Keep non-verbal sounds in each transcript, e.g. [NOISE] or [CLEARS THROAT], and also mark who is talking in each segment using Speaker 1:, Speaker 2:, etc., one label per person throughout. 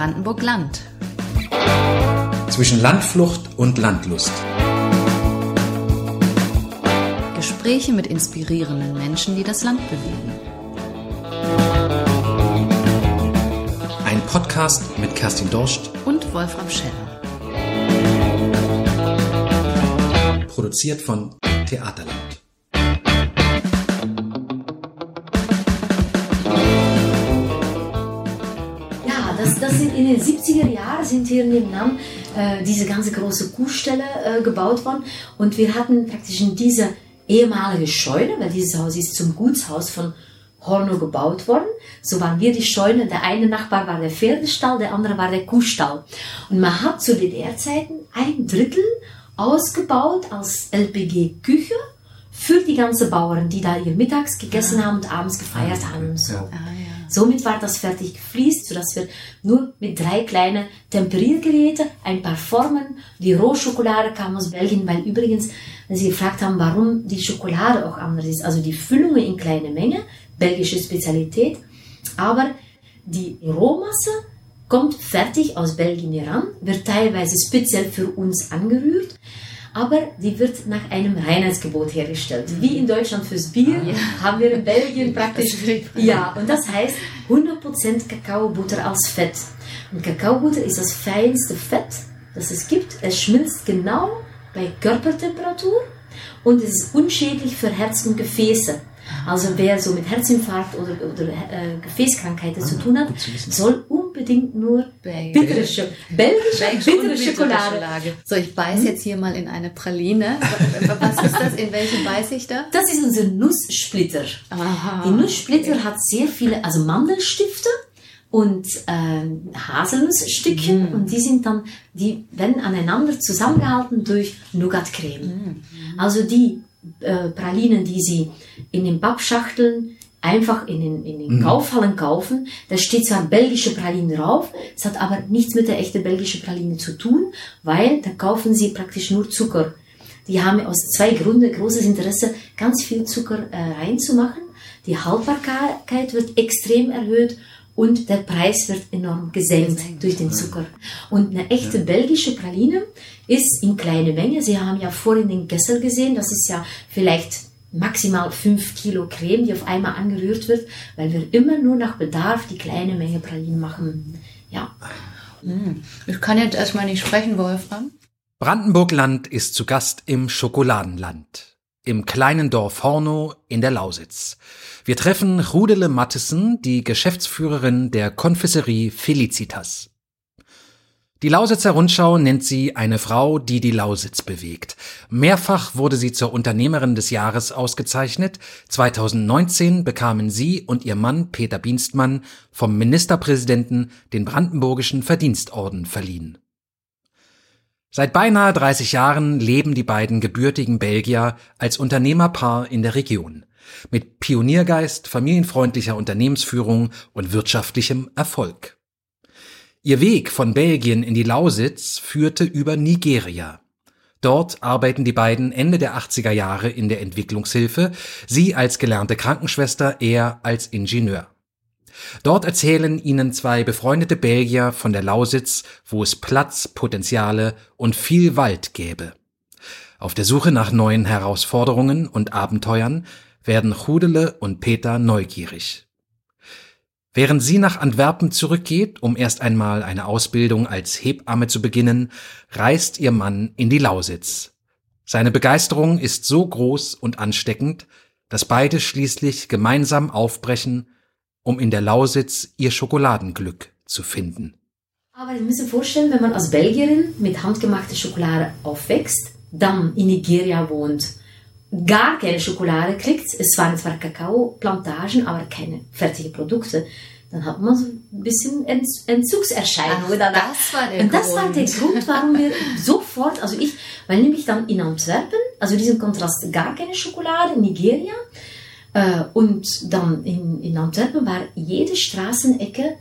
Speaker 1: Brandenburg-Land.
Speaker 2: Zwischen Landflucht und Landlust.
Speaker 1: Gespräche mit inspirierenden Menschen, die das Land bewegen.
Speaker 2: Ein Podcast mit Kerstin Dorscht
Speaker 1: Und Wolfram Scheller.
Speaker 2: produziert von Theaterland.
Speaker 3: Das, sind in den 70er Jahren sind hier nebenan äh, diese ganze große Kuhstelle äh, gebaut worden und wir hatten praktisch in diese ehemalige Scheune, weil dieses Haus ist zum Gutshaus von Horno gebaut worden. So waren wir die Scheune. Der eine Nachbar war der Pferdestall, der andere war der Kuhstall. Und man hat zu DDR-Zeiten ein Drittel ausgebaut als LPG-Küche für die ganzen Bauern, die da ihr Mittags gegessen haben und abends gefeiert haben. und So.
Speaker 2: Ja.
Speaker 3: Somit war das fertig gefliest, sodass wir nur mit drei kleinen Temperiergeräten, ein paar Formen, die Rohschokolade kam aus Belgien, weil übrigens, wenn Sie gefragt haben, warum die Schokolade auch anders ist, also die Füllungen in kleine Menge, belgische Spezialität, aber die Rohmasse kommt fertig aus Belgien heran, wird teilweise speziell für uns angerührt, aber die wird nach einem Reinheitsgebot hergestellt. Wie in Deutschland fürs Bier haben wir in Belgien [LAUGHS] praktisch. Ja, und das heißt 100% Kakaobutter als Fett. Und Kakaobutter ist das feinste Fett, das es gibt. Es schmilzt genau bei Körpertemperatur und es ist unschädlich für Herz und Gefäße. Also wer so mit Herzinfarkt oder, oder äh, Gefäßkrankheiten zu tun hat, soll unbedingt nur
Speaker 1: Belgisch.
Speaker 3: bittere, Scho belgische
Speaker 1: Belgisch
Speaker 3: bittere
Speaker 1: bittere
Speaker 3: Schokolade.
Speaker 1: So, ich beiß jetzt hier mal in eine Praline. Was ist das? In welche beiß ich da?
Speaker 3: Das ist unser Nusssplitter.
Speaker 1: Aha.
Speaker 3: Die Nusssplitter hat sehr viele, also Mandelstifte und ähm, Haselnussstückchen und die sind dann, die werden aneinander zusammengehalten durch Nougatcreme. Also die äh, Pralinen, die Sie in den Pappschachteln einfach in den, in den Kaufhallen kaufen, da steht zwar belgische Praline drauf, es hat aber nichts mit der echten belgischen Praline zu tun, weil da kaufen Sie praktisch nur Zucker. Die haben aus zwei Gründen großes Interesse, ganz viel Zucker äh, reinzumachen. Die Haltbarkeit wird extrem erhöht und der Preis wird enorm gesenkt, durch den Zucker. Und eine echte belgische Praline ist in kleine Menge. Sie haben ja vorhin den Kessel gesehen, das ist ja vielleicht maximal 5 Kilo Creme, die auf einmal angerührt wird, weil wir immer nur nach Bedarf die kleine Menge Pralinen machen. Ja.
Speaker 1: Ich kann jetzt erstmal nicht sprechen, Wolfram.
Speaker 2: Brandenburg-Land ist zu Gast im Schokoladenland. Im kleinen Dorf Hornow in der Lausitz. Wir treffen Rudele Mattesen, die Geschäftsführerin der Konfisserie Felicitas. Die Lausitzer Rundschau nennt sie eine Frau, die die Lausitz bewegt. Mehrfach wurde sie zur Unternehmerin des Jahres ausgezeichnet. 2019 bekamen sie und ihr Mann Peter Bienstmann vom Ministerpräsidenten den Brandenburgischen Verdienstorden verliehen. Seit beinahe 30 Jahren leben die beiden gebürtigen Belgier als Unternehmerpaar in der Region. Mit Pioniergeist, familienfreundlicher Unternehmensführung und wirtschaftlichem Erfolg. Ihr Weg von Belgien in die Lausitz führte über Nigeria. Dort arbeiten die beiden Ende der 80er Jahre in der Entwicklungshilfe, sie als gelernte Krankenschwester, er als Ingenieur. Dort erzählen ihnen zwei befreundete Belgier von der Lausitz, wo es Platz, Potenziale und viel Wald gäbe. Auf der Suche nach neuen Herausforderungen und Abenteuern werden Chudele und Peter neugierig. Während sie nach Antwerpen zurückgeht, um erst einmal eine Ausbildung als Hebamme zu beginnen, reist ihr Mann in die Lausitz. Seine Begeisterung ist so groß und ansteckend, dass beide schließlich gemeinsam aufbrechen, um in der Lausitz ihr Schokoladenglück zu finden.
Speaker 3: Aber ich muss mir vorstellen, wenn man als Belgierin mit handgemachter Schokolade aufwächst, dann in Nigeria wohnt, gar keine Schokolade kriegt, es waren zwar Kakaoplantagen, aber keine fertigen Produkte, dann hat man so ein bisschen Ent- Entzugserscheinungen danach.
Speaker 1: das war der
Speaker 3: Und das war
Speaker 1: Grund.
Speaker 3: der Grund, warum wir [LAUGHS] sofort, also ich, weil nämlich dann in Antwerpen, also diesen Kontrast gar keine Schokolade, in Nigeria, äh, und dann in, in Antwerpen war jede Straßenecke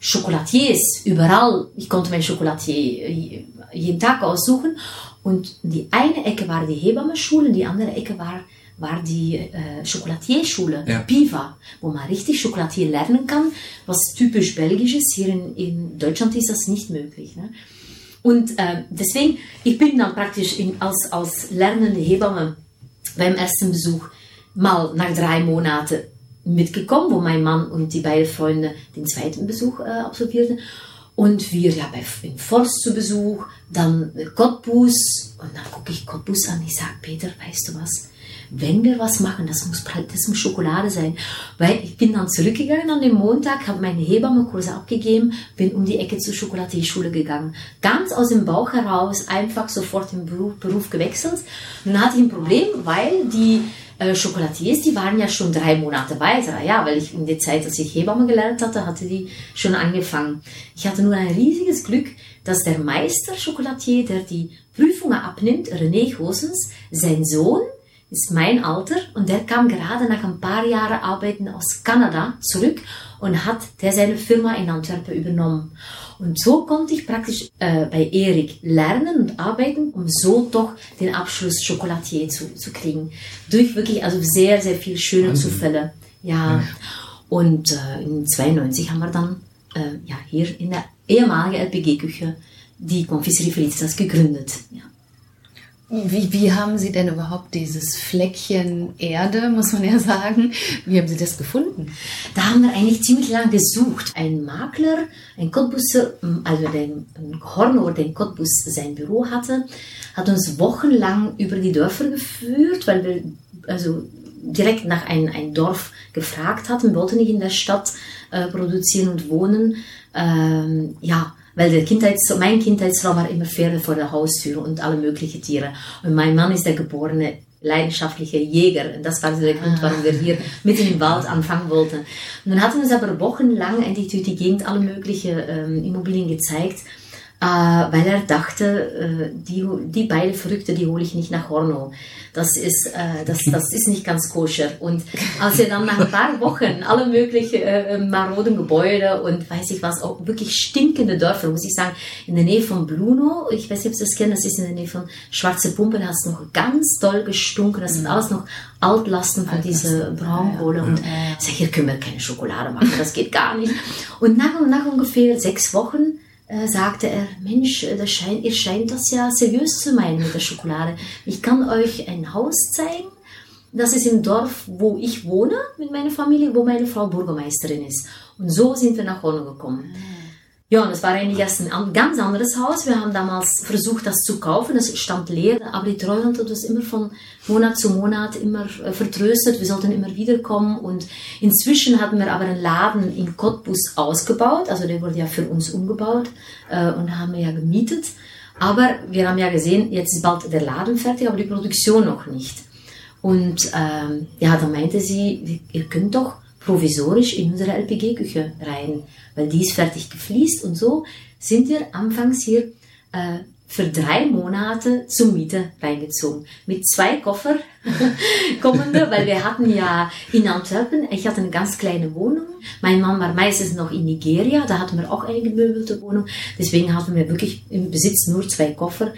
Speaker 3: Chocolatiers, überall. Ich konnte mein Chocolatier äh, jeden Tag aussuchen. Und die eine Ecke war die Hebammenschule, die andere Ecke war war die äh, Chocolatierschule,
Speaker 2: Ja.
Speaker 3: Piva, wo man richtig Chocolatier lernen kann, was typisch belgisch ist. Hier in, in Deutschland ist das nicht möglich. Ne? Und äh, deswegen, ich bin dann praktisch in, als, als lernende Hebamme beim ersten Besuch mal nach drei Monaten mitgekommen, wo mein Mann und die beiden Freunde den zweiten Besuch äh, absolvierten. Und wir ja bei, in Forst zu Besuch, dann Cottbus. Und dann gucke ich Cottbus an. Ich sage, Peter, weißt du was? Wenn wir was machen, das muss, das muss Schokolade sein. Weil ich bin dann zurückgegangen an dem Montag, habe meine Hebammenkurse abgegeben, bin um die Ecke zur Schokolatierschule gegangen. Ganz aus dem Bauch heraus, einfach sofort den Beruf, Beruf gewechselt. Und dann hatte ich ein Problem, weil die äh, Chocolatiers, die waren ja schon drei Monate weiter. Ja, weil ich in der Zeit, als ich Hebamme gelernt hatte, hatte die schon angefangen. Ich hatte nur ein riesiges Glück, dass der Meister Chocolatier, der die Prüfungen abnimmt, René Goossens, sein Sohn, ist mein Alter und der kam gerade nach ein paar Jahren Arbeiten aus Kanada zurück und hat der seine Firma in Antwerpen übernommen. Und so konnte ich praktisch äh, bei Erik lernen und arbeiten, um so doch den Abschluss Chocolatier zu, zu kriegen. Durch wirklich also sehr, sehr viel schöne
Speaker 2: Wahnsinn.
Speaker 3: Zufälle. Ja. Und äh, in 92 haben wir dann äh, ja, hier in der ehemaligen LPG-Küche die Confiserie Felicitas gegründet. Ja.
Speaker 1: Wie, wie haben Sie denn überhaupt dieses Fleckchen Erde, muss man ja sagen, wie haben Sie das gefunden?
Speaker 3: Da haben wir eigentlich ziemlich lange gesucht. Ein Makler, ein Cottbusser, also den ein Hornor, der in Cottbus sein Büro hatte, hat uns wochenlang über die Dörfer geführt, weil wir also direkt nach ein, ein Dorf gefragt hatten, wollten nicht in der Stadt äh, produzieren und wohnen. Ähm, ja, weil der Kindheits mein Kindheitstraum war immer Pferde vor der Haustür und alle möglichen Tiere. Und mein Mann ist der geborene leidenschaftliche Jäger. Und das war der Grund, warum wir hier mitten im Wald anfangen wollten. Und dann hat er uns aber wochenlang eigentlich durch die Gegend alle möglichen ähm, Immobilien gezeigt, weil er dachte, äh, die, die beiden Verrückte, die hole ich nicht nach Horno. Das ist, äh, das, das ist nicht ganz koscher. Und als er dann nach ein paar Wochen alle möglichen äh, maroden Gebäude und weiß ich was, auch wirklich stinkende Dörfer, muss ich sagen, in der Nähe von Bluno, ich weiß nicht, ob Sie das kennen, das ist in der Nähe von Schwarze Pumpe, da hat es noch ganz doll gestunken, das sind alles noch Altlasten von dieser Braunkohle. Und ich sag, hier können wir keine Schokolade machen, das geht gar nicht. Und nach, nach ungefähr sechs Wochen äh, sagte er, Mensch, äh, das scheint, ihr scheint das ja seriös zu meinen mit der Schokolade. Ich kann euch ein Haus zeigen. Das ist im Dorf, wo ich wohne mit meiner Familie, wo meine Frau Bürgermeisterin ist. Und so sind wir nach Horno gekommen. Ja, und das war eigentlich erst ein an- ganz anderes Haus. Wir haben damals versucht, das zu kaufen. Es stand leer, aber die Treuhand hat uns immer von Monat zu Monat immer äh, vertröstet. Wir sollten immer wiederkommen. Und inzwischen hatten wir aber einen Laden in Cottbus ausgebaut. Also der wurde ja für uns umgebaut äh, und haben wir ja gemietet. Aber wir haben ja gesehen, jetzt ist bald der Laden fertig, aber die Produktion noch nicht. Und ähm, ja, da meinte sie, ihr könnt doch provisorisch in unsere LPG-Küche rein, weil die ist fertig gefliest und so sind wir anfangs hier äh, für drei Monate zur Miete reingezogen. Mit zwei Koffer [LAUGHS] kommende, weil wir hatten ja in Antwerpen, ich hatte eine ganz kleine Wohnung. Mein Mann war meistens noch in Nigeria, da hatten wir auch eine gemöbelte Wohnung. Deswegen hatten wir wirklich im Besitz nur zwei Koffer.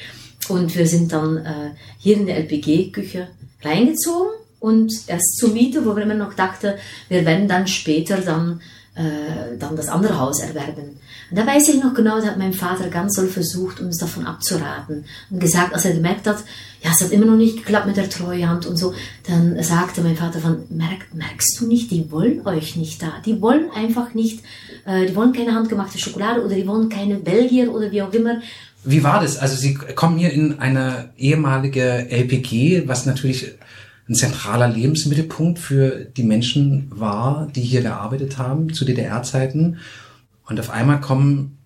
Speaker 3: Und wir sind dann äh, hier in der LPG-Küche reingezogen und erst zur Miete, wo wir immer noch dachten, wir werden dann später dann, äh, dann das andere Haus erwerben. Und da weiß ich noch genau, da hat mein Vater ganz doll versucht, uns davon abzuraten. Und gesagt, als er gemerkt hat, ja, es hat immer noch nicht geklappt mit der Treuhand und so, dann sagte mein Vater von, Merk, merkst du nicht, die wollen euch nicht da. Die wollen einfach nicht, äh, die wollen keine handgemachte Schokolade oder die wollen keine Belgier oder wie auch immer.
Speaker 2: Wie war das? Also Sie kommen hier in eine ehemalige LPG, was natürlich ein zentraler Lebensmittelpunkt für die Menschen war, die hier gearbeitet haben zu DDR-Zeiten. Und auf einmal kommen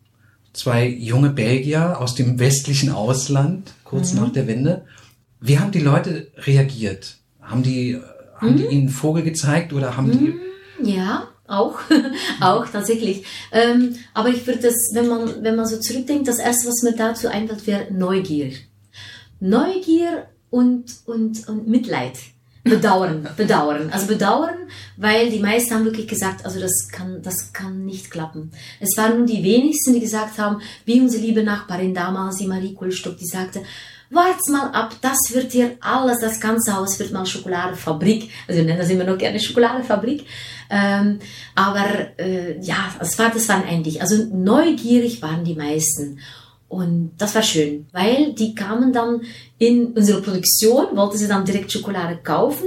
Speaker 2: zwei junge Belgier aus dem westlichen Ausland, kurz nach der Wende. Wie haben die Leute reagiert? Haben die, haben die ihnen Vogel gezeigt oder haben die
Speaker 3: Ja, auch, [LAUGHS] auch tatsächlich. Ähm, aber ich würde das, wenn man, wenn man so zurückdenkt, das erste, was mir dazu einfällt, wäre Neugier. Neugier und, und, und Mitleid. Bedauern, bedauern. Also bedauern, weil die meisten haben wirklich gesagt, also das kann, das kann nicht klappen. Es waren nur die wenigsten, die gesagt haben, wie unsere liebe Nachbarin damals, die Marie Kohlstock, die sagte, wart's mal ab, das wird hier alles, das ganze Haus wird mal Schokoladefabrik. Also wir nennen das immer noch gerne Schokoladefabrik. Ähm, aber äh, ja, das war, das waren eigentlich, also neugierig waren die meisten. Und das war schön, weil die kamen dann in unsere Produktion, wollten sie dann direkt Schokolade kaufen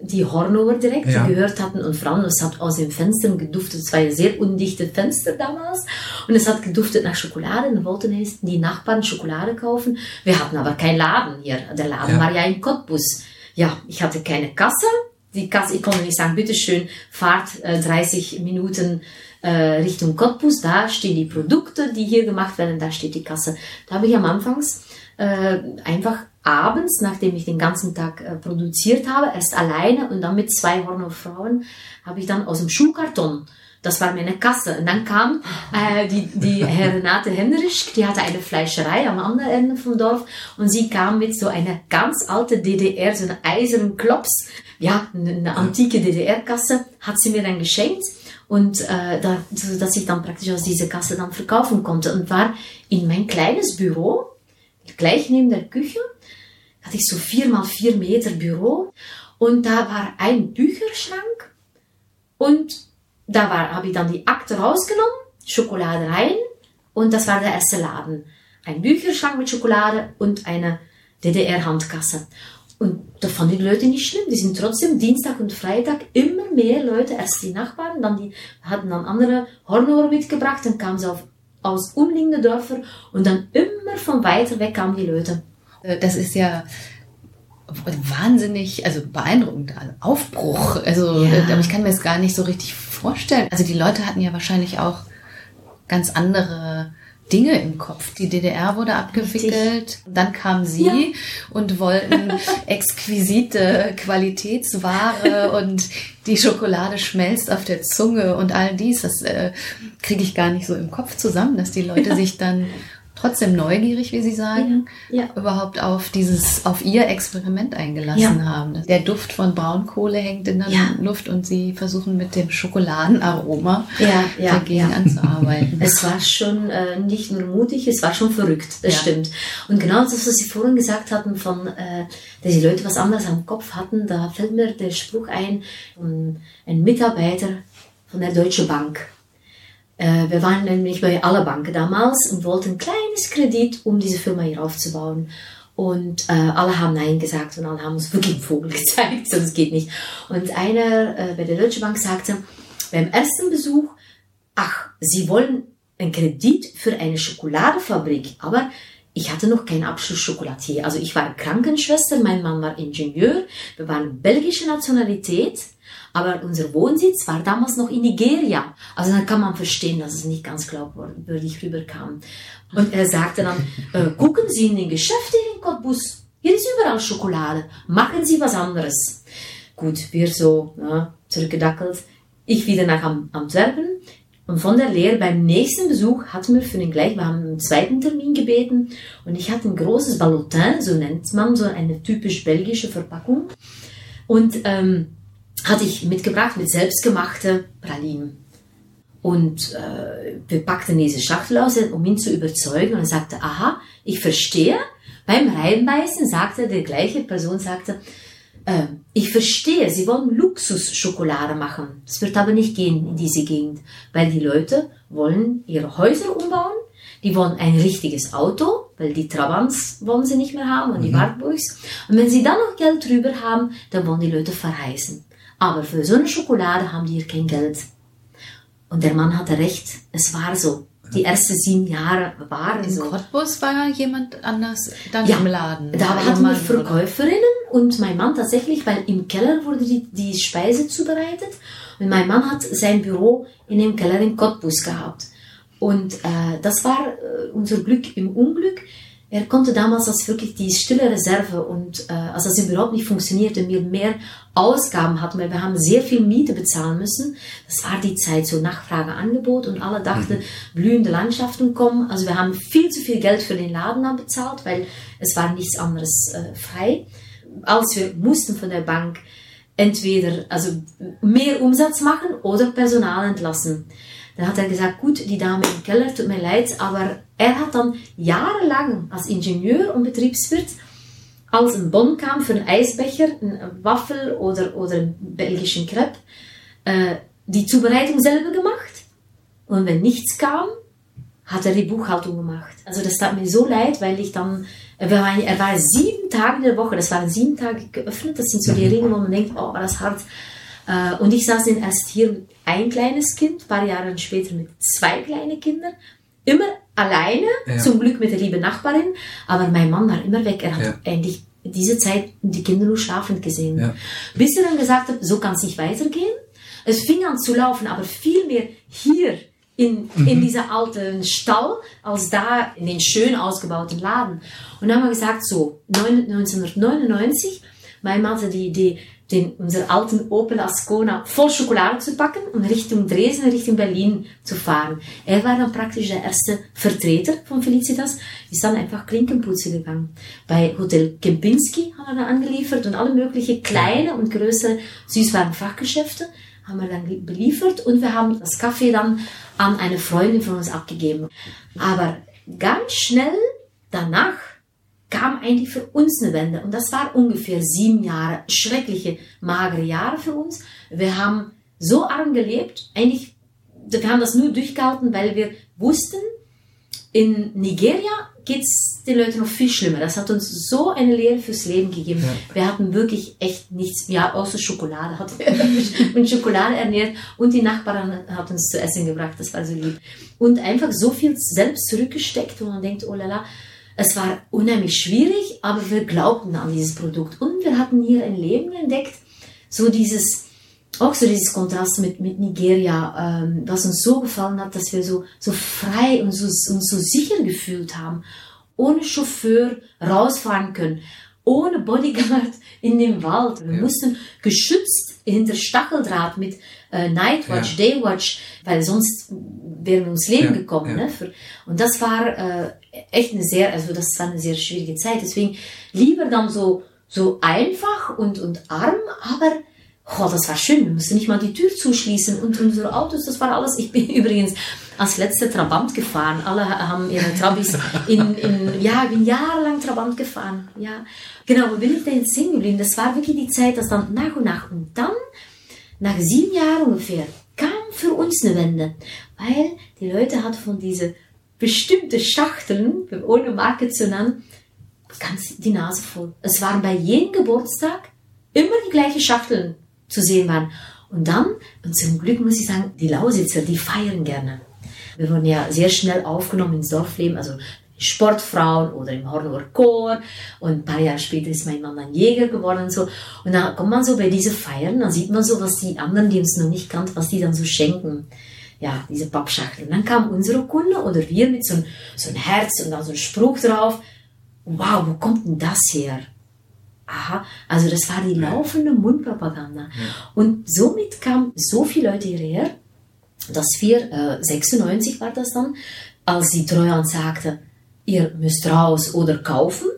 Speaker 3: die Hornauer direkt
Speaker 2: Ja.
Speaker 3: gehört hatten und allem, es hat aus den Fenstern geduftet, es war ja sehr undichte Fenster damals und es hat geduftet nach Schokolade, dann wollten die Nachbarn Schokolade kaufen. Wir hatten aber keinen Laden hier, der Laden
Speaker 2: Ja.
Speaker 3: war ja in Cottbus. Ja, ich hatte keine Kasse, die Kasse, ich konnte nicht sagen, bitteschön, fahrt äh, 30 Minuten Richtung Cottbus, da stehen die Produkte, die hier gemacht werden, da steht die Kasse. Da habe ich am Anfangs äh, einfach abends, nachdem ich den ganzen Tag äh, produziert habe, erst alleine und dann mit zwei Horner Frauen, habe ich dann aus dem Schuhkarton, das war meine Kasse. Und dann kam äh, die, die Renate Henrisch, die hatte eine Fleischerei am anderen Ende vom Dorf und sie kam mit so einer ganz alte DDR, so einer eisernen Klops, ja, eine antike DDR-Kasse, hat sie mir dann geschenkt und äh, da, dass ich dann praktisch aus dieser Kasse dann verkaufen konnte und war in mein kleines Büro, gleich neben der Küche, hatte ich so vier mal vier Meter Büro und da war ein Bücherschrank und da war, habe ich dann die Akte rausgenommen, Schokolade rein und das war der erste Laden. Ein Bücherschrank mit Schokolade und eine DDR-Handkasse. Und da fanden die Leute nicht schlimm. Die sind trotzdem Dienstag und Freitag immer mehr Leute, erst die Nachbarn, dann die hatten dann andere Hornauer mitgebracht, dann kamen sie auf, aus umliegenden Dörfern und dann immer von weiter weg kamen die Leute.
Speaker 1: Äh, Das ist ja wahnsinnig, also beeindruckend, also Aufbruch. Also,
Speaker 3: Ja.
Speaker 1: äh, aber ich kann mir das gar nicht so richtig vorstellen. Also die Leute hatten ja wahrscheinlich auch ganz andere Dinge im Kopf. Die DDR wurde abgewickelt, dann kamen sie
Speaker 3: Ja.
Speaker 1: und wollten [LAUGHS] exquisite Qualitätsware und die Schokolade schmelzt auf der Zunge und all dies. Das äh, kriege ich gar nicht so im Kopf zusammen, dass die Leute sich dann trotzdem neugierig, wie Sie sagen,
Speaker 3: Ja, ja.
Speaker 1: überhaupt auf dieses, auf ihr Experiment eingelassen
Speaker 3: Ja.
Speaker 1: haben. Der Duft von Braunkohle hängt in der. Luft und Sie versuchen mit dem Schokoladenaroma dagegen anzuarbeiten.
Speaker 3: Es war schon äh, nicht nur mutig, es war schon verrückt, das stimmt. Und genau das, was Sie vorhin gesagt hatten, von, äh, dass die Leute was anderes am Kopf hatten, da fällt mir der Spruch ein, von einem Mitarbeiter von der Deutschen Bank. Äh, wir waren nämlich bei aller Banken damals und wollten ein kleines Kredit, um diese Firma hier aufzubauen. Und äh, alle haben Nein gesagt und alle haben uns wirklich einen Vogel [LAUGHS] gezeigt, sonst geht nicht. Und einer äh, bei der Deutschen Bank sagte, beim ersten Besuch, ach, Sie wollen einen Kredit für eine Schokoladefabrik, aber ich hatte noch keinen Abschluss Schokolatier. Also ich war Krankenschwester, mein Mann war Ingenieur, wir waren belgische Nationalität, aber unser Wohnsitz war damals noch in Nigeria. Also dann kann man verstehen, dass es nicht ganz glaubwürdig rüberkam. Und er sagte dann, äh, gucken Sie in den Geschäften in Cottbus, hier ist überall Schokolade, machen Sie was anderes. Gut, wir so ja, zurückgedackelt. Ich wieder nach Antwerpen. Und von der Lehre beim nächsten Besuch hatten wir für den gleichen, wir haben einen zweiten Termin gebeten und ich hatte ein großes Ballotin, so nennt man, so eine typisch belgische Verpackung. Und ähm, hatte ich mitgebracht mit selbstgemachte Pralinen. Und äh, wir packten diese Schachtel aus, um ihn zu überzeugen. Und er sagte, aha, ich verstehe. Beim Reinbeißen sagte der gleiche Person, sagte, äh, ich verstehe, Sie wollen Luxusschokolade machen. Das wird aber nicht gehen in diese Gegend, weil die Leute wollen ihre Häuser umbauen, die wollen ein richtiges Auto, weil die Trabants wollen sie nicht mehr haben und die Wartburgs. Und wenn sie dann noch Geld drüber haben, dann wollen die Leute verreisen. Aber für so eine Schokolade haben die hier kein Geld. Und der Mann hatte recht, es war so. Die ersten sieben Jahre waren
Speaker 1: In
Speaker 3: so.
Speaker 1: Cottbus war jemand anders dann
Speaker 3: Ja,
Speaker 1: im Laden.
Speaker 3: Da hatten wir Verkäuferinnen und mein Mann tatsächlich, weil im Keller wurde die, die Speise zubereitet und mein Mann hat sein Büro in dem Keller in Cottbus gehabt. Und äh, das war äh, unser Glück im Unglück. Er konnte damals als wirklich die stille Reserve und äh, als das überhaupt nicht funktionierte, mir mehr Ausgaben hatten, weil wir haben sehr viel Miete bezahlen müssen. Das war die Zeit so Nachfrage, Angebot und alle dachten, blühende Landschaften kommen. Also wir haben viel zu viel Geld für den Laden dann bezahlt, weil es war nichts anderes äh, frei. Als wir mussten von der Bank entweder also mehr Umsatz machen oder Personal entlassen. Dann hat er gesagt, gut, die Dame im Keller, tut mir leid, aber er hat dann jahrelang als Ingenieur und Betriebswirt als ein Bon kam für einen Eisbecher, einen Waffel oder, oder einen belgischen Crepe, äh, die Zubereitung selber gemacht. Und wenn nichts kam, hat er die Buchhaltung gemacht. Also das tat mir so leid, weil ich dann, er war, er war sieben Tage in der Woche, das waren sieben Tage geöffnet, das sind so die. Ringe, wo man denkt, oh, war das hart. Äh, und ich saß dann erst hier mit ein kleines Kind, ein paar Jahre später mit zwei kleinen Kindern, immer alleine, ja. zum Glück mit der lieben Nachbarin, aber mein Mann war immer weg, er hat ja. eigentlich diese Zeit die Kinder nur schlafend gesehen. Ja. Bis er dann gesagt hat, so kann es nicht weitergehen. Es fing an zu laufen, aber viel mehr hier in, mhm. in dieser alten Stall als da in den schön ausgebauten Laden. Und dann haben wir gesagt, so, 1999, mein Mann hatte die Idee, den, unser alten Opel Ascona voll Schokolade zu packen und Richtung Dresden, Richtung Berlin zu fahren. Er war dann praktisch der erste Vertreter von Felicitas, ist dann einfach Klinkenputzen gegangen. Bei Hotel Kempinski haben wir dann angeliefert und alle möglichen kleine und größere Süßwarenfachgeschäfte haben wir dann beliefert und wir haben das Kaffee dann an eine Freundin von uns abgegeben. Aber ganz schnell danach kam eigentlich für uns eine Wende. Und das war ungefähr sieben Jahre, schreckliche, magere Jahre für uns. Wir haben so arm gelebt, eigentlich, wir haben das nur durchgehalten, weil wir wussten, in Nigeria geht's den Leuten noch viel schlimmer. Das hat uns so eine Lehre fürs Leben gegeben. Ja. Wir hatten wirklich echt nichts, ja, außer Schokolade wir [LAUGHS] und Schokolade ernährt und die Nachbarin hat uns zu essen gebracht. Das war so lieb. Und einfach so viel selbst zurückgesteckt, wo man denkt, oh lala, es war unheimlich schwierig, aber wir glaubten an dieses Produkt. Und wir hatten hier ein Leben entdeckt, so dieses, auch so dieses Kontrast mit, mit Nigeria, ähm, was uns so gefallen hat, dass wir so, so frei und so, uns so sicher gefühlt haben, ohne Chauffeur rausfahren können, ohne Bodyguard in dem Wald. Wir ja. mussten geschützt hinter Stacheldraht mit äh, Nightwatch, ja. Daywatch, weil sonst wären wir ums Leben ja. gekommen. Ne? Für, und das war äh, echt eine sehr, also das war eine sehr schwierige Zeit. Deswegen lieber dann so, so einfach und, und arm, aber oh, das war schön. Wir mussten nicht mal die Tür zuschließen und unsere Autos, das war alles. Ich bin [LAUGHS] übrigens als letzte Trabant gefahren. Alle haben ihre Trabis in, in ja, ich bin jahrelang Trabant gefahren. Ja, genau. Wo bin ich denn singen geblieben? Das war wirklich die Zeit, dass dann nach und nach und dann, nach sieben Jahren ungefähr, kam für uns eine Wende. Weil die Leute hatten von diese bestimmte Schachteln, ohne Marke zu nennen, ganz die Nase voll. Es waren bei jedem Geburtstag immer die gleichen Schachteln zu sehen waren. Und dann, und zum Glück muss ich sagen, die Lausitzer, die feiern gerne. Wir wurden ja sehr schnell aufgenommen ins Dorfleben, also Sportfrauen oder im Hornower Chor. Und ein paar Jahre später ist mein Mann dann Jäger geworden und so. Und dann kommt man so bei diese Feiern, dann sieht man so, was die anderen, die uns noch nicht kannten, was die dann so schenken. Ja, diese Pappschachtel. Und dann kam unsere Kunde oder wir mit so ein, so ein Herz und dann so ein Spruch drauf. Wow, wo kommt denn das her? Aha, also das war die laufende Mundpropaganda. Ja. Und somit kamen so viele Leute hierher, dass wir, äh, 96 war das dann, als die Treuhand sagte, ihr müsst raus oder kaufen,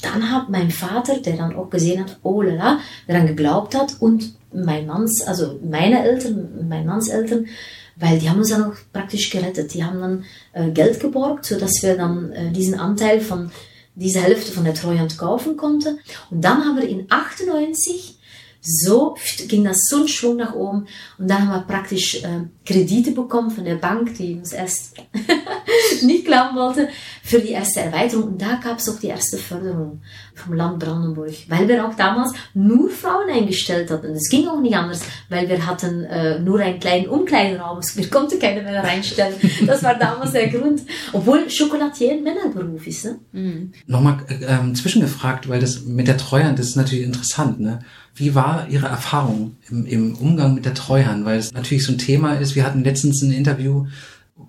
Speaker 3: dann hat mein Vater, der dann auch gesehen hat, oh lala, daran geglaubt hat und mein Manns, also meine Eltern, mein Manns Eltern, weil die haben uns dann auch praktisch gerettet. Die haben dann äh, Geld geborgt, sodass wir dann äh, diesen Anteil von diese Hälfte von der Treuhand kaufen konnten. Und dann haben wir in 98 so ging das so ein Schwung nach oben und dann haben wir praktisch äh, Kredite bekommen von der Bank, die uns erst [LAUGHS] nicht glauben wollte, für die erste Erweiterung. Und da gab es auch die erste Förderung vom Land Brandenburg, weil wir auch damals nur Frauen eingestellt hatten. Das ging auch nicht anders, weil wir hatten äh, nur einen kleinen Umkleideraum, [LAUGHS] wir konnten keine Männer reinstellen. Das war damals der Grund, obwohl Chocolatier ein Männerberuf ist. Ne?
Speaker 2: Mhm. Nochmal äh, ähm, zwischengefragt, weil das mit der Treuhand ist natürlich interessant. Ne? Wie war Ihre Erfahrung im, im Umgang mit der Treuhand? Weil es natürlich so ein Thema ist. Wir hatten letztens ein Interview,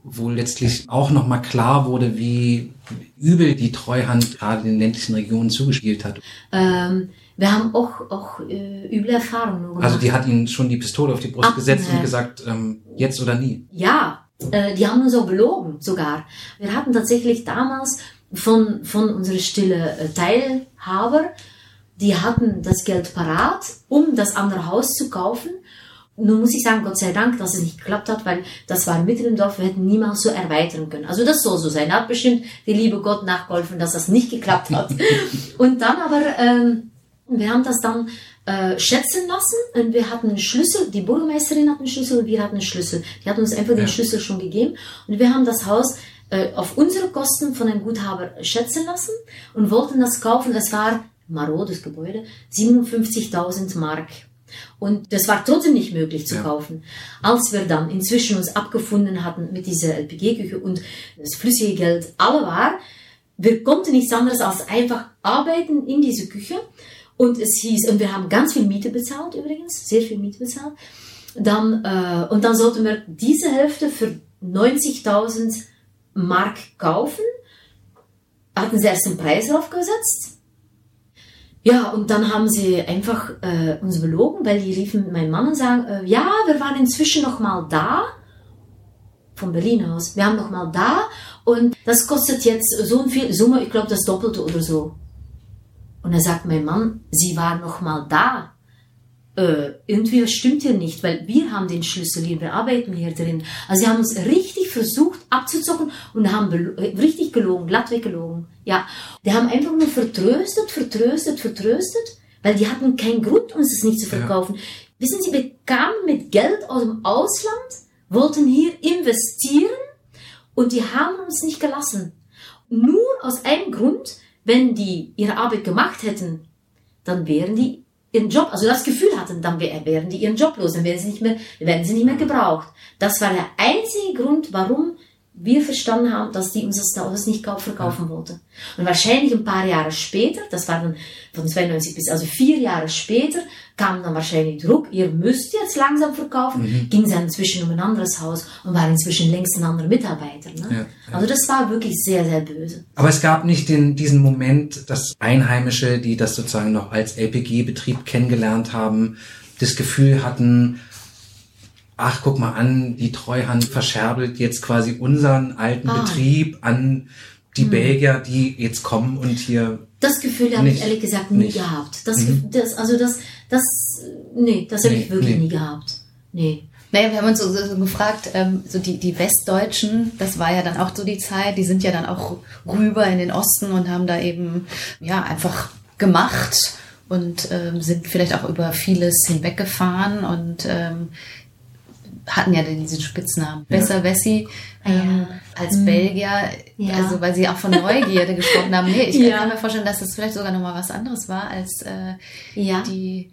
Speaker 2: wo letztlich auch nochmal klar wurde, wie übel die Treuhand gerade in den ländlichen Regionen zugespielt hat.
Speaker 3: Ähm, wir haben auch, auch äh, üble Erfahrungen
Speaker 2: gemacht. Also die hat Ihnen schon die Pistole auf die Brust Ach, gesetzt und gesagt, ähm, jetzt oder nie?
Speaker 3: Ja, äh, die haben uns auch belogen sogar. Wir hatten tatsächlich damals von, von unserer stille äh, Teilhaber die hatten das Geld parat, um das andere Haus zu kaufen. Nun muss ich sagen, Gott sei Dank, dass es nicht geklappt hat, weil das war mitten im Dorf, wir hätten niemals so erweitern können. Also das soll so sein. Da hat bestimmt die liebe Gott nachgeholfen, dass das nicht geklappt hat. [LAUGHS] Und dann aber, ähm, wir haben das dann äh, schätzen lassen und wir hatten einen Schlüssel, die Bürgermeisterin hat einen Schlüssel und wir hatten einen Schlüssel. Die hat uns einfach ja. den Schlüssel schon gegeben und wir haben das Haus äh, auf unsere Kosten von einem Guthaber schätzen lassen und wollten das kaufen. Es war marodes Gebäude, 57.000 Mark. Und das war trotzdem nicht möglich zu ja. kaufen. Als wir dann inzwischen uns abgefunden hatten mit dieser LPG-Küche und das flüssige Geld alle war, wir konnten nichts anderes als einfach arbeiten in diese Küche. Und es hieß, und wir haben ganz viel Miete bezahlt übrigens, sehr viel Miete bezahlt. Dann, äh, und dann sollten wir diese Hälfte für 90.000 Mark kaufen. Hatten sie erst den Preis aufgesetzt ja, und dann haben sie einfach äh, uns belogen, weil die riefen mein Mann und sagen, äh, ja, wir waren inzwischen noch mal da, von Berlin aus, wir haben noch mal da. Und das kostet jetzt so viel Summe, ich glaube das Doppelte oder so. Und dann sagt mein Mann, sie waren noch mal da äh, irgendwie stimmt hier nicht, weil wir haben den Schlüssel hier, wir arbeiten hier drin. Also sie haben uns richtig versucht abzuzocken und haben äh, richtig gelogen, glatt weggelogen. Ja, die haben einfach nur vertröstet, vertröstet, vertröstet, weil die hatten keinen Grund, uns das nicht zu verkaufen. Ja. Wissen Sie, wir kamen mit Geld aus dem Ausland, wollten hier investieren und die haben uns nicht gelassen. Nur aus einem Grund, wenn die ihre Arbeit gemacht hätten, dann wären die ihren Job, also das Gefühl hatten, dann wären die ihren Job los, dann werden sie nicht mehr, werden sie nicht mehr gebraucht. Das war der einzige Grund, warum wir verstanden haben, dass die uns das Autos nicht verkaufen wollten. Und wahrscheinlich ein paar Jahre später, das war dann von 92 bis, also vier Jahre später, kam dann wahrscheinlich Druck, ihr müsst jetzt langsam verkaufen, mhm. ging dann inzwischen um ein anderes Haus und war inzwischen längst ein anderer Mitarbeiter. Ne? Ja, ja. Also das war wirklich sehr, sehr böse.
Speaker 2: Aber es gab nicht den, diesen Moment, dass Einheimische, die das sozusagen noch als LPG-Betrieb kennengelernt haben, das Gefühl hatten, ach, guck mal an, die Treuhand verscherbelt jetzt quasi unseren alten ah. Betrieb an die hm. Belgier, die jetzt kommen und hier.
Speaker 3: Das Gefühl habe ich ehrlich gesagt nie nicht. gehabt. Das, mhm. das, also das, das, nee, das nee, habe ich wirklich nee. nie gehabt. Nee.
Speaker 1: Naja, wir haben uns so, so, gefragt, ähm, so die, die Westdeutschen, das war ja dann auch so die Zeit, die sind ja dann auch rüber in den Osten und haben da eben, ja, einfach gemacht und ähm, sind vielleicht auch über vieles hinweggefahren und ähm, hatten ja diesen Spitznamen. Ja. Besser Wessi ähm, ja. als mhm. Belgier, ja. also weil sie auch von Neugierde gesprochen haben. Nee, ich [LAUGHS] ja. kann mir vorstellen, dass das vielleicht sogar nochmal was anderes war als äh, ja. die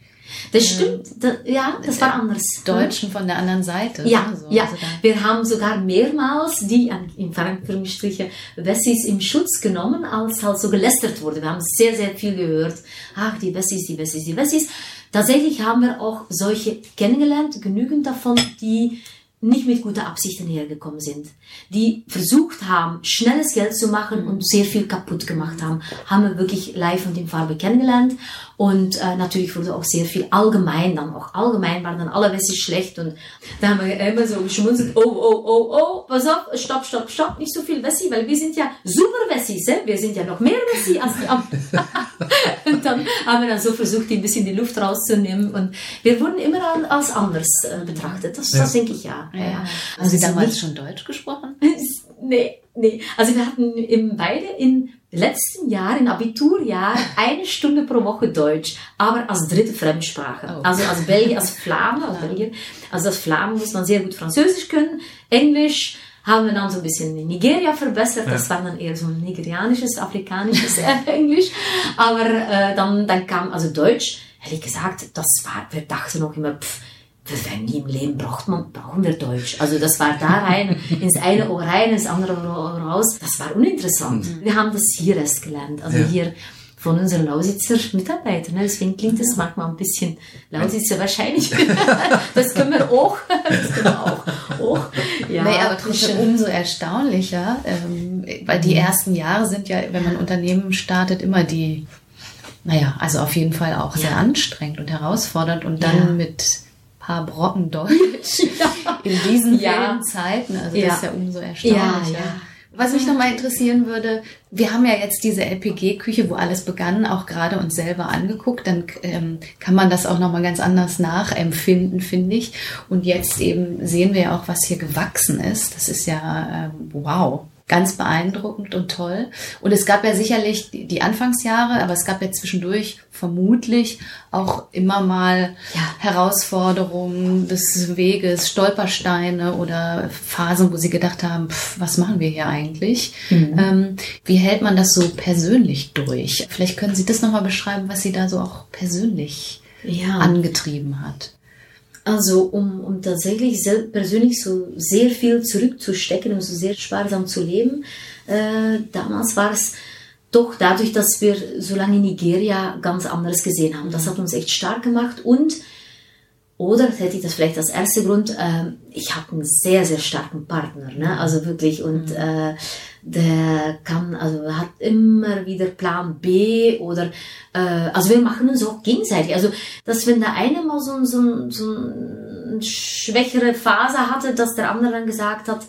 Speaker 3: das äh, stimmt, das, ja, das war anders.
Speaker 1: Deutschen von der anderen Seite.
Speaker 3: Ja, so. ja. Also wir haben sogar mehrmals die, in Anführungsstriche, Wessis im Schutz genommen, als halt so gelästert wurde. Wir haben sehr, sehr viel gehört. Ach, die Wessis, die Wessis, die Wessis. Tatsächlich haben wir auch solche kennengelernt, genügend davon, die nicht mit guten Absichten hergekommen sind, die versucht haben, schnelles Geld zu machen und sehr viel kaputt gemacht haben, haben wir wirklich live und in Farbe kennengelernt. Und äh, natürlich wurde auch sehr viel allgemein dann auch allgemein waren dann alle Wessis schlecht und da haben wir immer so geschmunzelt, oh, oh, oh, oh, pass auf, stopp, stopp, stopp, nicht so viel Wessi, weil wir sind ja super Wessis, eh? wir sind ja noch mehr Wessi als die anderen. [LAUGHS] und dann haben wir dann so versucht, ein bisschen die Luft rauszunehmen und wir wurden immer als anders äh, betrachtet, das, ja. das denke ich ja. Ja. ja.
Speaker 1: Haben Sie damals schon Deutsch gesprochen? [LAUGHS]
Speaker 3: nee, nee. Also wir hatten eben beide in letzten Jahr, im Abiturjahr, eine Stunde pro Woche Deutsch, aber als dritte Fremdsprache. Oh. Also als Belgier, als [LAUGHS] Flamme, als Belgier. Also als Flamme muss man sehr gut Französisch können, Englisch, haben wir dann so ein bisschen in Nigeria verbessert. Das war dann eher so ein nigerianisches, afrikanisches [LAUGHS] Englisch. Aber äh, dann, dann kam also Deutsch. Ehrlich gesagt, das war, wir dachten noch immer, pff, wäre nie im Leben braucht man, brauchen wir Deutsch. Also das war da rein, ins eine Ohr rein, ins andere Ohr raus. Das war uninteressant. Mhm. Wir haben das hier erst gelernt. Also ja. hier von unseren Lausitzer Mitarbeitern. Deswegen klingt das manchmal ein bisschen Lausitzer wahrscheinlich. [LAUGHS] das können wir auch. Das können wir auch. auch.
Speaker 1: Ja, naja, aber trotzdem umso erstaunlicher, ähm, weil die mhm. ersten Jahre sind ja, wenn man Unternehmen startet, immer die, naja, also auf jeden Fall auch ja. sehr anstrengend und herausfordernd und dann ja. mit paar Brocken Deutsch ja. in diesen ja. Zeiten. Also das ist ja umso erstaunlicher. Ja, Was mich nochmal interessieren würde, wir haben ja jetzt diese LPG-Küche, wo alles begann, auch gerade uns selber angeguckt. Dann ähm, kann man das auch nochmal ganz anders nachempfinden, finde ich. Und jetzt eben sehen wir ja auch, was hier gewachsen ist. Das ist ja ähm, wow ganz beeindruckend und toll. Und es gab ja sicherlich die Anfangsjahre, aber es gab ja zwischendurch vermutlich auch immer mal ja. Herausforderungen des Weges, Stolpersteine oder Phasen, wo sie gedacht haben, pff, was machen wir hier eigentlich? Mhm. Ähm, wie hält man das so persönlich durch? Vielleicht können Sie das nochmal beschreiben, was Sie da so auch persönlich ja. angetrieben hat.
Speaker 3: Also um, um tatsächlich persönlich so sehr viel zurückzustecken und so sehr sparsam zu leben, äh, damals war es doch dadurch, dass wir so lange in Nigeria ganz anderes gesehen haben. Das hat uns echt stark gemacht und oder hätte ich das vielleicht als erster Grund, äh, ich habe einen sehr, sehr starken Partner, ne? also wirklich, und mhm. äh, der kann, also hat immer wieder Plan B oder, äh, also wir machen uns auch gegenseitig. Also, dass wenn der eine mal so, so, so eine schwächere Phase hatte, dass der andere dann gesagt hat,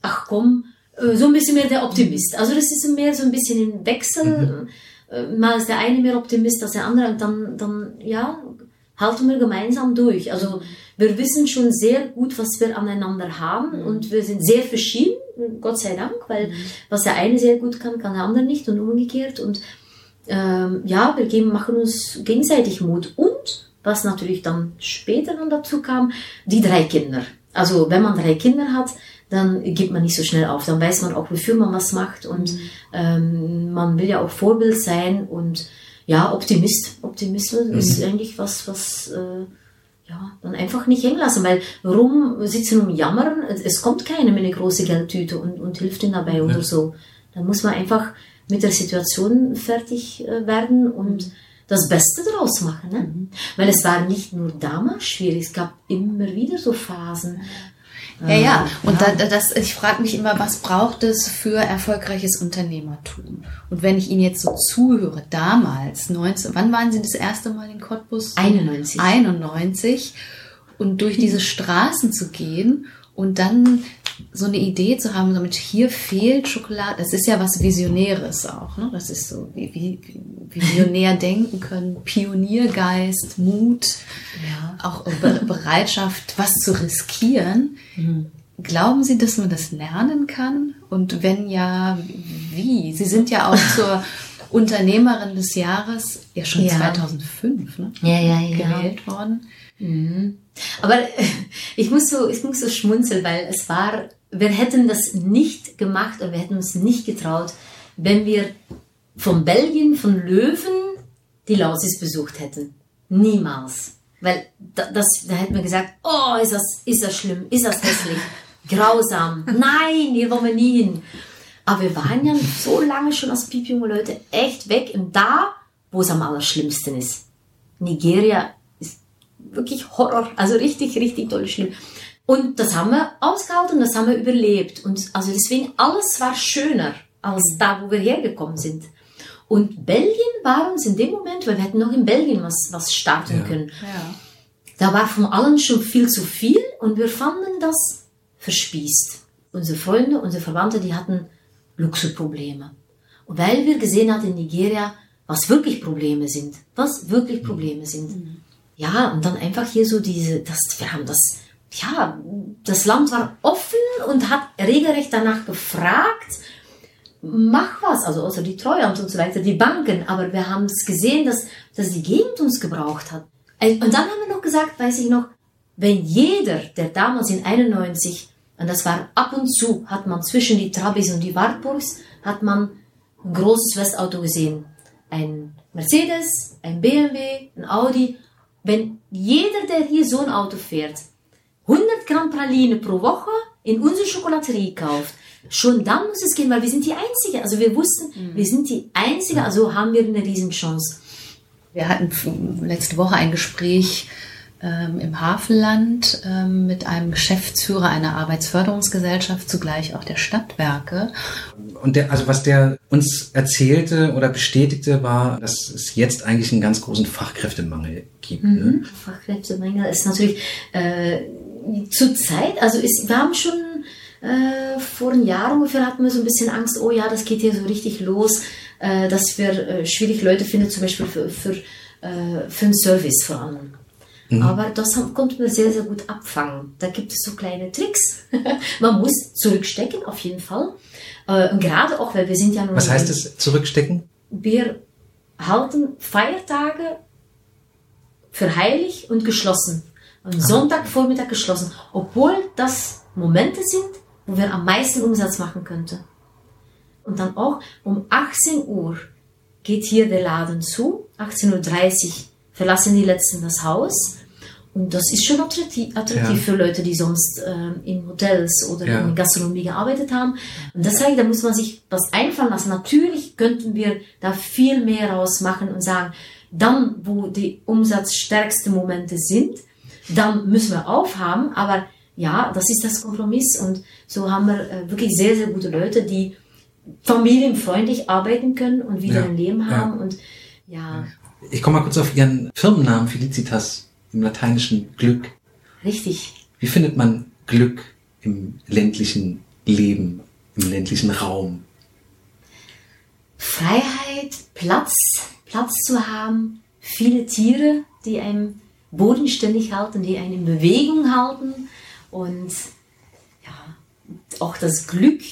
Speaker 3: ach komm, äh, so ein bisschen mehr der Optimist. Also das ist mehr so ein bisschen ein Wechsel. Mhm. Äh, mal ist der eine mehr Optimist als der andere und dann, dann, ja, halten wir gemeinsam durch. Also wir wissen schon sehr gut, was wir aneinander haben mhm. und wir sind sehr verschieden, Gott sei Dank, weil mhm. was der eine sehr gut kann, kann der andere nicht und umgekehrt. Und ähm, ja, wir geben, machen uns gegenseitig Mut. Und was natürlich dann später dann dazu kam, die drei Kinder. Also wenn man drei Kinder hat, dann gibt man nicht so schnell auf. Dann weiß man auch, wofür man was macht und mhm. ähm, man will ja auch Vorbild sein und ja, Optimist. Optimismus mhm. ist eigentlich was, was äh, ja, dann einfach nicht hängen lassen, weil warum sitzen und jammern? Es kommt keiner mit einer großen Geldtüte und, und hilft ihnen dabei ja. oder so. Da muss man einfach mit der Situation fertig äh, werden und das Beste daraus machen. Ne? Mhm. Weil es war nicht nur damals schwierig, es gab immer wieder so Phasen,
Speaker 1: ja, ja. Und ja. Da, das, ich frage mich immer, was braucht es für erfolgreiches Unternehmertum? Und wenn ich Ihnen jetzt so zuhöre, damals, 19, wann waren Sie das erste Mal in Cottbus?
Speaker 3: 91.
Speaker 1: 91. Und durch diese Straßen zu gehen und dann so eine Idee zu haben, damit hier fehlt Schokolade, das ist ja was Visionäres auch, ne? Das ist so, wie, wie, wie Visionär [LAUGHS] denken können, Pioniergeist, Mut, ja. auch Be Bereitschaft, was zu riskieren. Mhm. Glauben Sie, dass man das lernen kann? Und wenn ja, wie? Sie sind ja auch [LAUGHS] zur Unternehmerin des Jahres ja schon ja. 2005 ne?
Speaker 3: ja, ja, ja.
Speaker 1: gewählt worden.
Speaker 3: Mhm. Aber [LAUGHS] ich muss so, ich muss so schmunzeln, weil es war, wir hätten das nicht gemacht oder wir hätten uns nicht getraut, wenn wir von Belgien, von Löwen, die Lausitz besucht hätten. Niemals. Weil das, da hätten wir gesagt, oh, ist das, ist das schlimm, ist das hässlich, [LAUGHS] grausam. Nein, hier wollen wir nie hin. Aber wir waren ja so lange schon als piepjunge Leute echt weg und da, wo es am allerschlimmsten ist. Nigeria wirklich Horror, also richtig, richtig toll schlimm. Und das haben wir ausgehalten, das haben wir überlebt. Und also deswegen, alles war schöner als da, wo wir hergekommen sind. Und Belgien war uns in dem Moment, weil wir hätten noch in Belgien was, was starten ja. können. Ja. Da war von allen schon viel zu viel und wir fanden das verspießt. Unsere Freunde, unsere Verwandte, die hatten Luxusprobleme. Und weil wir gesehen hatten in Nigeria, was wirklich Probleme sind, was wirklich Probleme sind, mhm ja, und dann einfach hier so diese, das, wir haben das, ja, das Land war offen und hat regelrecht danach gefragt, mach was, also außer die Treuhand und so weiter, die Banken, aber wir haben es gesehen, dass, dass die Gegend uns gebraucht hat. Und dann haben wir noch gesagt, weiß ich noch, wenn jeder, der damals in 91, und das war ab und zu, hat man zwischen die Trabis und die Wartburgs, hat man ein großes Westauto gesehen. Ein Mercedes, ein BMW, ein Audi wenn jeder, der hier so ein Auto fährt, 100 Gramm Praline pro Woche in unsere Schokolaterie kauft, schon dann muss es gehen, weil wir sind die Einzige. Also wir wussten, mhm. wir sind die Einzige, also haben wir eine Riesenchance.
Speaker 1: Wir hatten letzte Woche ein Gespräch ähm, im Hafenland ähm, mit einem Geschäftsführer einer Arbeitsförderungsgesellschaft, zugleich auch der Stadtwerke.
Speaker 2: Und der, also was der uns erzählte oder bestätigte, war, dass es jetzt eigentlich einen ganz großen Fachkräftemangel gibt. Ne? Mhm.
Speaker 3: Ne? Fachkräftemangel ist natürlich äh, zur Zeit, also ist, wir haben schon Äh, vor einem Jahr ungefähr hatten wir so ein bisschen Angst, oh ja, das geht hier so richtig los, äh, dass wir äh, schwierig Leute finden, zum Beispiel für, für, äh, für einen Service vor allem. Mhm. Aber das konnten wir sehr, sehr gut abfangen. Da gibt es so kleine Tricks. [LAUGHS] Man muss zurückstecken, auf jeden Fall. Äh, gerade auch, weil wir sind ja
Speaker 2: nur... Was heißt es, zurückstecken?
Speaker 3: Wir halten Feiertage für heilig und geschlossen. Und Sonntagvormittag geschlossen. Obwohl das Momente sind, wo wir am meisten Umsatz machen könnten. Und dann auch um 18 Uhr geht hier der Laden zu. 18.30 Uhr verlassen die Letzten das Haus. Und das ist schon attraktiv, attraktiv ja. für Leute, die sonst ähm, in Hotels oder ja. in Gastronomie gearbeitet haben. Und das heißt, da muss man sich was einfallen lassen. Natürlich könnten wir da viel mehr rausmachen und sagen, dann, wo die umsatzstärksten Momente sind, dann müssen wir aufhaben. Aber ja, das ist das Kompromiss. Und so haben wir äh, wirklich sehr, sehr gute Leute, die familienfreundlich arbeiten können und wieder ja. ein Leben haben. Und ja.
Speaker 2: Ich komme mal kurz auf Ihren Firmennamen, Felicitas im lateinischen Glück.
Speaker 3: Richtig.
Speaker 2: Wie findet man Glück im ländlichen Leben, im ländlichen Raum?
Speaker 3: Freiheit, Platz, Platz zu haben, viele Tiere, die einem bodenständig halten, die einen in Bewegung halten und ja, auch das Glück,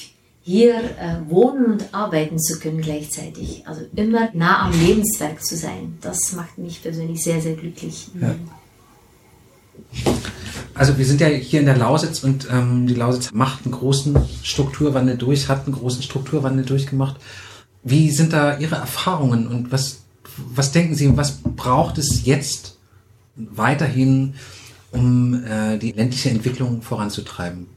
Speaker 3: hier äh, wohnen und arbeiten zu können gleichzeitig. Also immer nah am Lebenswerk zu sein, das macht mich persönlich sehr, sehr glücklich. Ja.
Speaker 2: Also wir sind ja hier in der Lausitz und ähm, die Lausitz macht einen großen Strukturwandel durch, hat einen großen Strukturwandel durchgemacht. Wie sind da Ihre Erfahrungen und was, was denken Sie, was braucht es jetzt weiterhin, um äh, die ländliche Entwicklung voranzutreiben?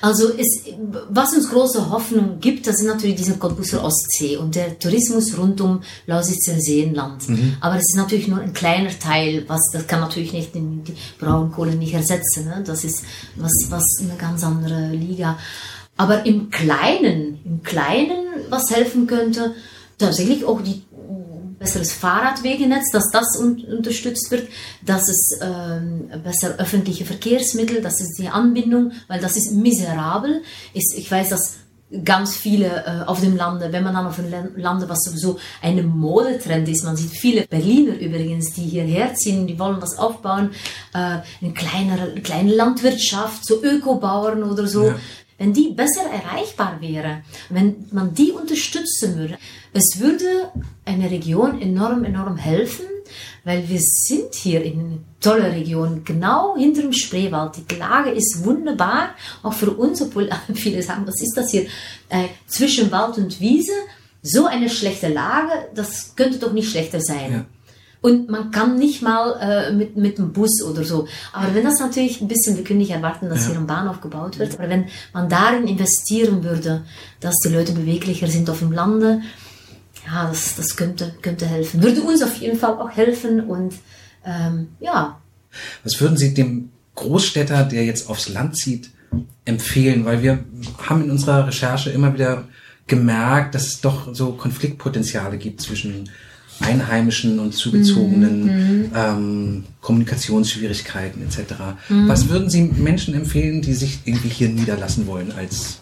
Speaker 3: Also es, was uns große Hoffnung gibt, das sind natürlich diese Cottbuser Ostsee und der Tourismus rund um Lausitzer Seenland. Mhm. Aber das ist natürlich nur ein kleiner Teil, was das kann natürlich nicht die Braunkohle nicht ersetzen. Ne? Das ist was, was eine ganz andere Liga. Aber im Kleinen, im Kleinen, was helfen könnte, tatsächlich auch die besseres Fahrradwegenetz, dass das un unterstützt wird, dass es ähm, besser öffentliche Verkehrsmittel, dass es die Anbindung, weil das ist miserabel. Ist, ich weiß, dass ganz viele äh, auf dem Lande, wenn man dann auf einem Lande, was sowieso eine Modetrend ist, man sieht viele Berliner übrigens, die hierher ziehen, die wollen was aufbauen, äh, eine kleinere, kleine Landwirtschaft, so Ökobauern oder so, ja. wenn die besser erreichbar wäre, wenn man die unterstützen würde, es würde einer Region enorm, enorm helfen, weil wir sind hier in einer tollen Region, genau hinter dem Spreewald. Die Lage ist wunderbar, auch für uns, obwohl [LAUGHS] viele sagen, was ist das hier? Äh, zwischen Wald und Wiese, so eine schlechte Lage, das könnte doch nicht schlechter sein. Ja. Und man kann nicht mal äh, mit, mit dem Bus oder so. Aber wenn das natürlich ein bisschen, wir können nicht erwarten, dass ja. hier ein Bahnhof gebaut wird, aber wenn man darin investieren würde, dass die Leute beweglicher sind auf dem Lande, ja, das, das könnte, könnte helfen. Würde uns auf jeden Fall auch helfen und ähm, ja.
Speaker 2: Was würden Sie dem Großstädter, der jetzt aufs Land zieht, empfehlen? Weil wir haben in unserer Recherche immer wieder gemerkt, dass es doch so Konfliktpotenziale gibt zwischen Einheimischen und Zugezogenen, mhm. ähm, Kommunikationsschwierigkeiten etc. Mhm. Was würden Sie Menschen empfehlen, die sich irgendwie hier niederlassen wollen als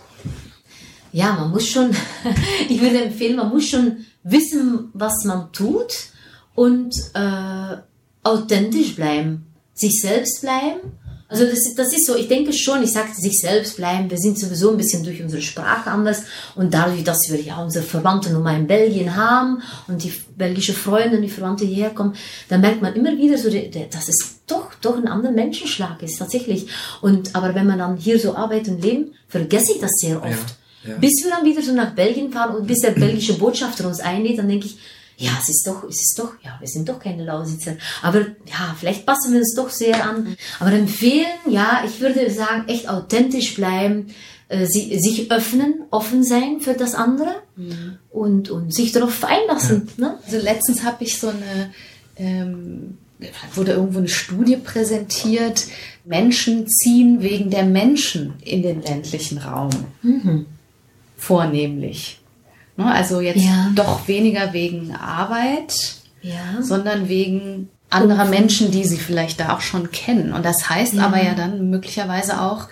Speaker 3: ja, man muss schon, [LAUGHS] ich würde empfehlen, man muss schon wissen, was man tut und äh, authentisch bleiben, sich selbst bleiben. Also das, das ist so, ich denke schon, ich sagte sich selbst bleiben, wir sind sowieso ein bisschen durch unsere Sprache anders und dadurch, dass wir ja unsere Verwandte nun mal in Belgien haben und die belgische Freunde und die Verwandte hierher kommen, dann merkt man immer wieder so, dass es doch, doch ein anderer Menschenschlag ist, tatsächlich. Und, aber wenn man dann hier so arbeitet und lebt, vergesse ich das sehr oft. Ja. Ja. Bis wir dann wieder so nach Belgien fahren und bis der belgische Botschafter uns einlädt, dann denke ich, ja, es ist doch, es ist doch, ja, wir sind doch keine Lausitzer. Aber ja, vielleicht passen wir uns doch sehr an. Aber empfehlen, ja, ich würde sagen, echt authentisch bleiben, äh, sie, sich öffnen, offen sein für das andere mhm. und, und sich darauf einlassen. Ja. Ne?
Speaker 1: Also letztens habe ich so eine, ähm, wurde irgendwo eine Studie präsentiert, Menschen ziehen wegen der Menschen in den ländlichen Raum. Mhm vornehmlich. Ne? Also jetzt ja. doch weniger wegen Arbeit, ja. sondern wegen anderer Menschen, die sie vielleicht da auch schon kennen. Und das heißt ja. aber ja dann möglicherweise auch,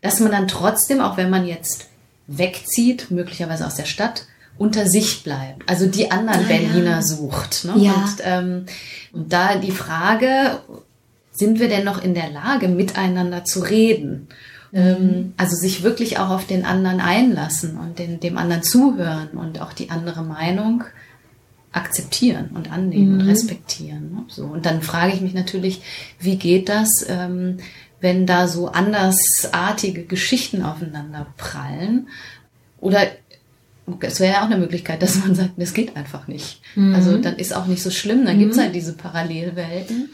Speaker 1: dass man dann trotzdem, auch wenn man jetzt wegzieht, möglicherweise aus der Stadt, unter sich bleibt. Also die anderen
Speaker 3: Ah,
Speaker 1: Berliner
Speaker 3: ja.
Speaker 1: sucht. Ne?
Speaker 3: Ja.
Speaker 1: Und, ähm, und da die Frage, sind wir denn noch in der Lage, miteinander zu reden? Ähm, also sich wirklich auch auf den anderen einlassen und den, dem anderen zuhören und auch die andere Meinung akzeptieren und annehmen und respektieren. Ne? So. Und dann frage ich mich natürlich, wie geht das, ähm, wenn da so andersartige Geschichten aufeinander prallen? Oder es wäre ja auch eine Möglichkeit, dass man sagt, das geht einfach nicht. Also dann ist auch nicht so schlimm, dann gibt's halt diese Parallelwelten.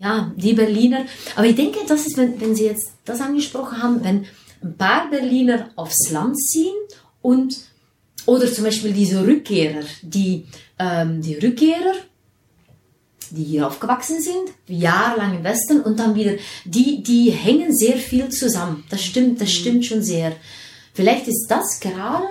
Speaker 3: Ja, die Berliner. Aber ich denke, das ist, wenn, wenn Sie jetzt das angesprochen haben, wenn ein paar Berliner aufs Land ziehen und oder zum Beispiel diese Rückkehrer, die, ähm, die Rückkehrer, die hier aufgewachsen sind, jahrelang im Westen und dann wieder, die, die hängen sehr viel zusammen. Das stimmt, das stimmt schon sehr. Vielleicht ist das gerade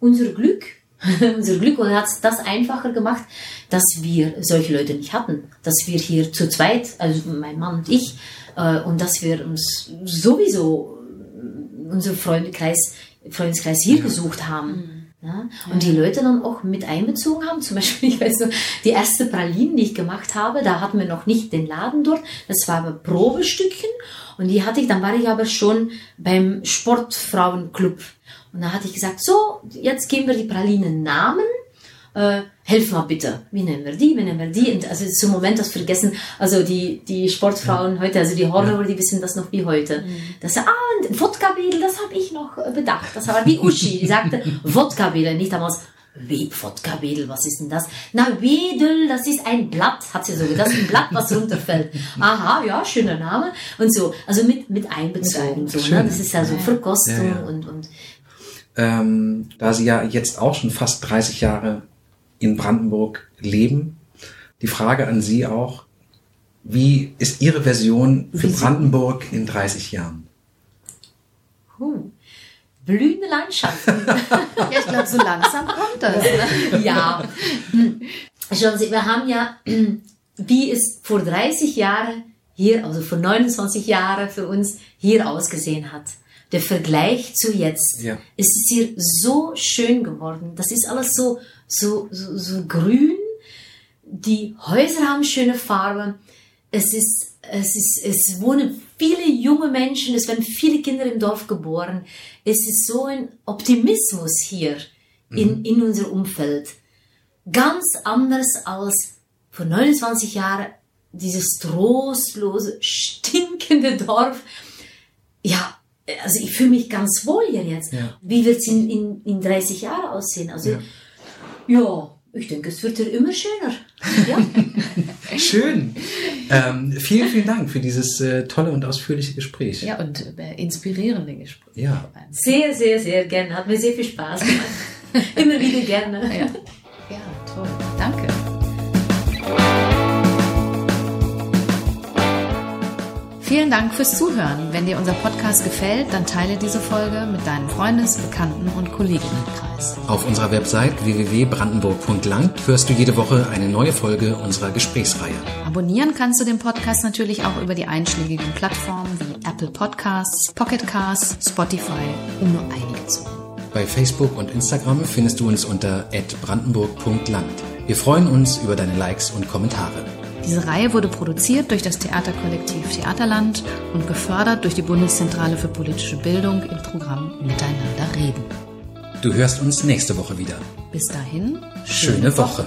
Speaker 3: unser Glück, [LAUGHS] unser Glück oder hat es das einfacher gemacht, dass wir solche Leute nicht hatten, dass wir hier zu zweit, also mein Mann und ich, äh, und dass wir uns sowieso äh, unseren Freundeskreis, Freundeskreis hier gesucht haben. Ja? Und die Leute dann auch mit einbezogen haben. Zum Beispiel, [LAUGHS] ich weiß noch, die erste Pralinen, die ich gemacht habe, da hatten wir noch nicht den Laden dort. Das war aber Probestückchen. Und die hatte ich, dann war ich aber schon beim Sportfrauenclub. Und da hatte ich gesagt, so, jetzt geben wir die Pralinen Namen. Äh, helf mal bitte. Wie nennen wir die? Wie nennen wir die? Und also zum Moment das vergessen, also die, die Sportfrauen heute, also die Horror, die wissen das noch wie heute. Das, ah, und Wodka-Wedel, das habe ich noch äh, bedacht. Das war wie Uschi, die sagte [LAUGHS] Wodka-Wedel, nicht damals. Wodka-Wedel, was ist denn das? Na, Wedel, das ist ein Blatt, hat sie so gesagt, das ist ein Blatt, was runterfällt. [LAUGHS] Aha, ja, schöner Name. Und so, also mit, mit einbezogen. So, ne? Das ist ja so Verkostung
Speaker 2: Ja, ja.
Speaker 3: und, und
Speaker 2: Ähm, da Sie ja jetzt auch schon fast 30 Jahre in Brandenburg leben, die Frage an Sie auch, wie ist Ihre Version für. Brandenburg in 30 Jahren?
Speaker 3: huh, blühende Landschaften. [LAUGHS]
Speaker 1: Ja, ich glaube, so langsam kommt das. Ne?
Speaker 3: ja. Schauen Sie, wir haben ja, [CLEARS THROAT] wie es vor 30 Jahren hier, also vor 29 Jahren für uns hier ausgesehen hat. Der Vergleich zu jetzt.
Speaker 2: Ja.
Speaker 3: Es ist hier so schön geworden. Das ist alles so, so, so, so grün. Die Häuser haben schöne Farben. Es ist, es ist, es wohnen viele junge Menschen. Es werden viele Kinder im Dorf geboren. Es ist so ein Optimismus hier in, in unser Umfeld. Ganz anders als vor 29 Jahren dieses trostlose, stinkende Dorf. Ja, also ich fühle mich ganz wohl hier jetzt.
Speaker 2: Ja.
Speaker 3: Wie wird es in, in, in 30 Jahren aussehen? Also,
Speaker 2: Ja.
Speaker 3: ja. ich denke, es wird ja immer schöner. Ja. [LAUGHS]
Speaker 2: Schön. ähm, vielen, vielen Dank für dieses äh, tolle und ausführliche Gespräch.
Speaker 1: Ja, und äh, inspirierende Gespräche.
Speaker 2: Ja.
Speaker 3: Sehr, sehr, sehr gerne. Hat mir sehr viel Spaß gemacht. [LAUGHS] immer wieder gerne.
Speaker 1: Ja. ja, toll. Danke. Vielen Dank fürs Zuhören. Wenn dir unser Podcast gefällt, dann teile diese Folge mit deinem Freundes-, Bekannten- und Kolleginnenkreis.
Speaker 2: Auf unserer Website www.brandenburg.land hörst du jede Woche eine neue Folge unserer Gesprächsreihe.
Speaker 1: Abonnieren kannst du den Podcast natürlich auch über die einschlägigen Plattformen wie Apple Podcasts, Pocket Casts, Spotify, um nur einige zu nennen.
Speaker 2: Bei Facebook und Instagram findest du uns unter brandenburg.land. Wir freuen uns über deine Likes und Kommentare.
Speaker 1: Diese Reihe wurde produziert durch das Theaterkollektiv Theaterland und gefördert durch die Bundeszentrale für politische Bildung im Programm Miteinander reden.
Speaker 2: Du hörst uns nächste Woche wieder.
Speaker 1: Bis dahin,
Speaker 2: Schöne Woche.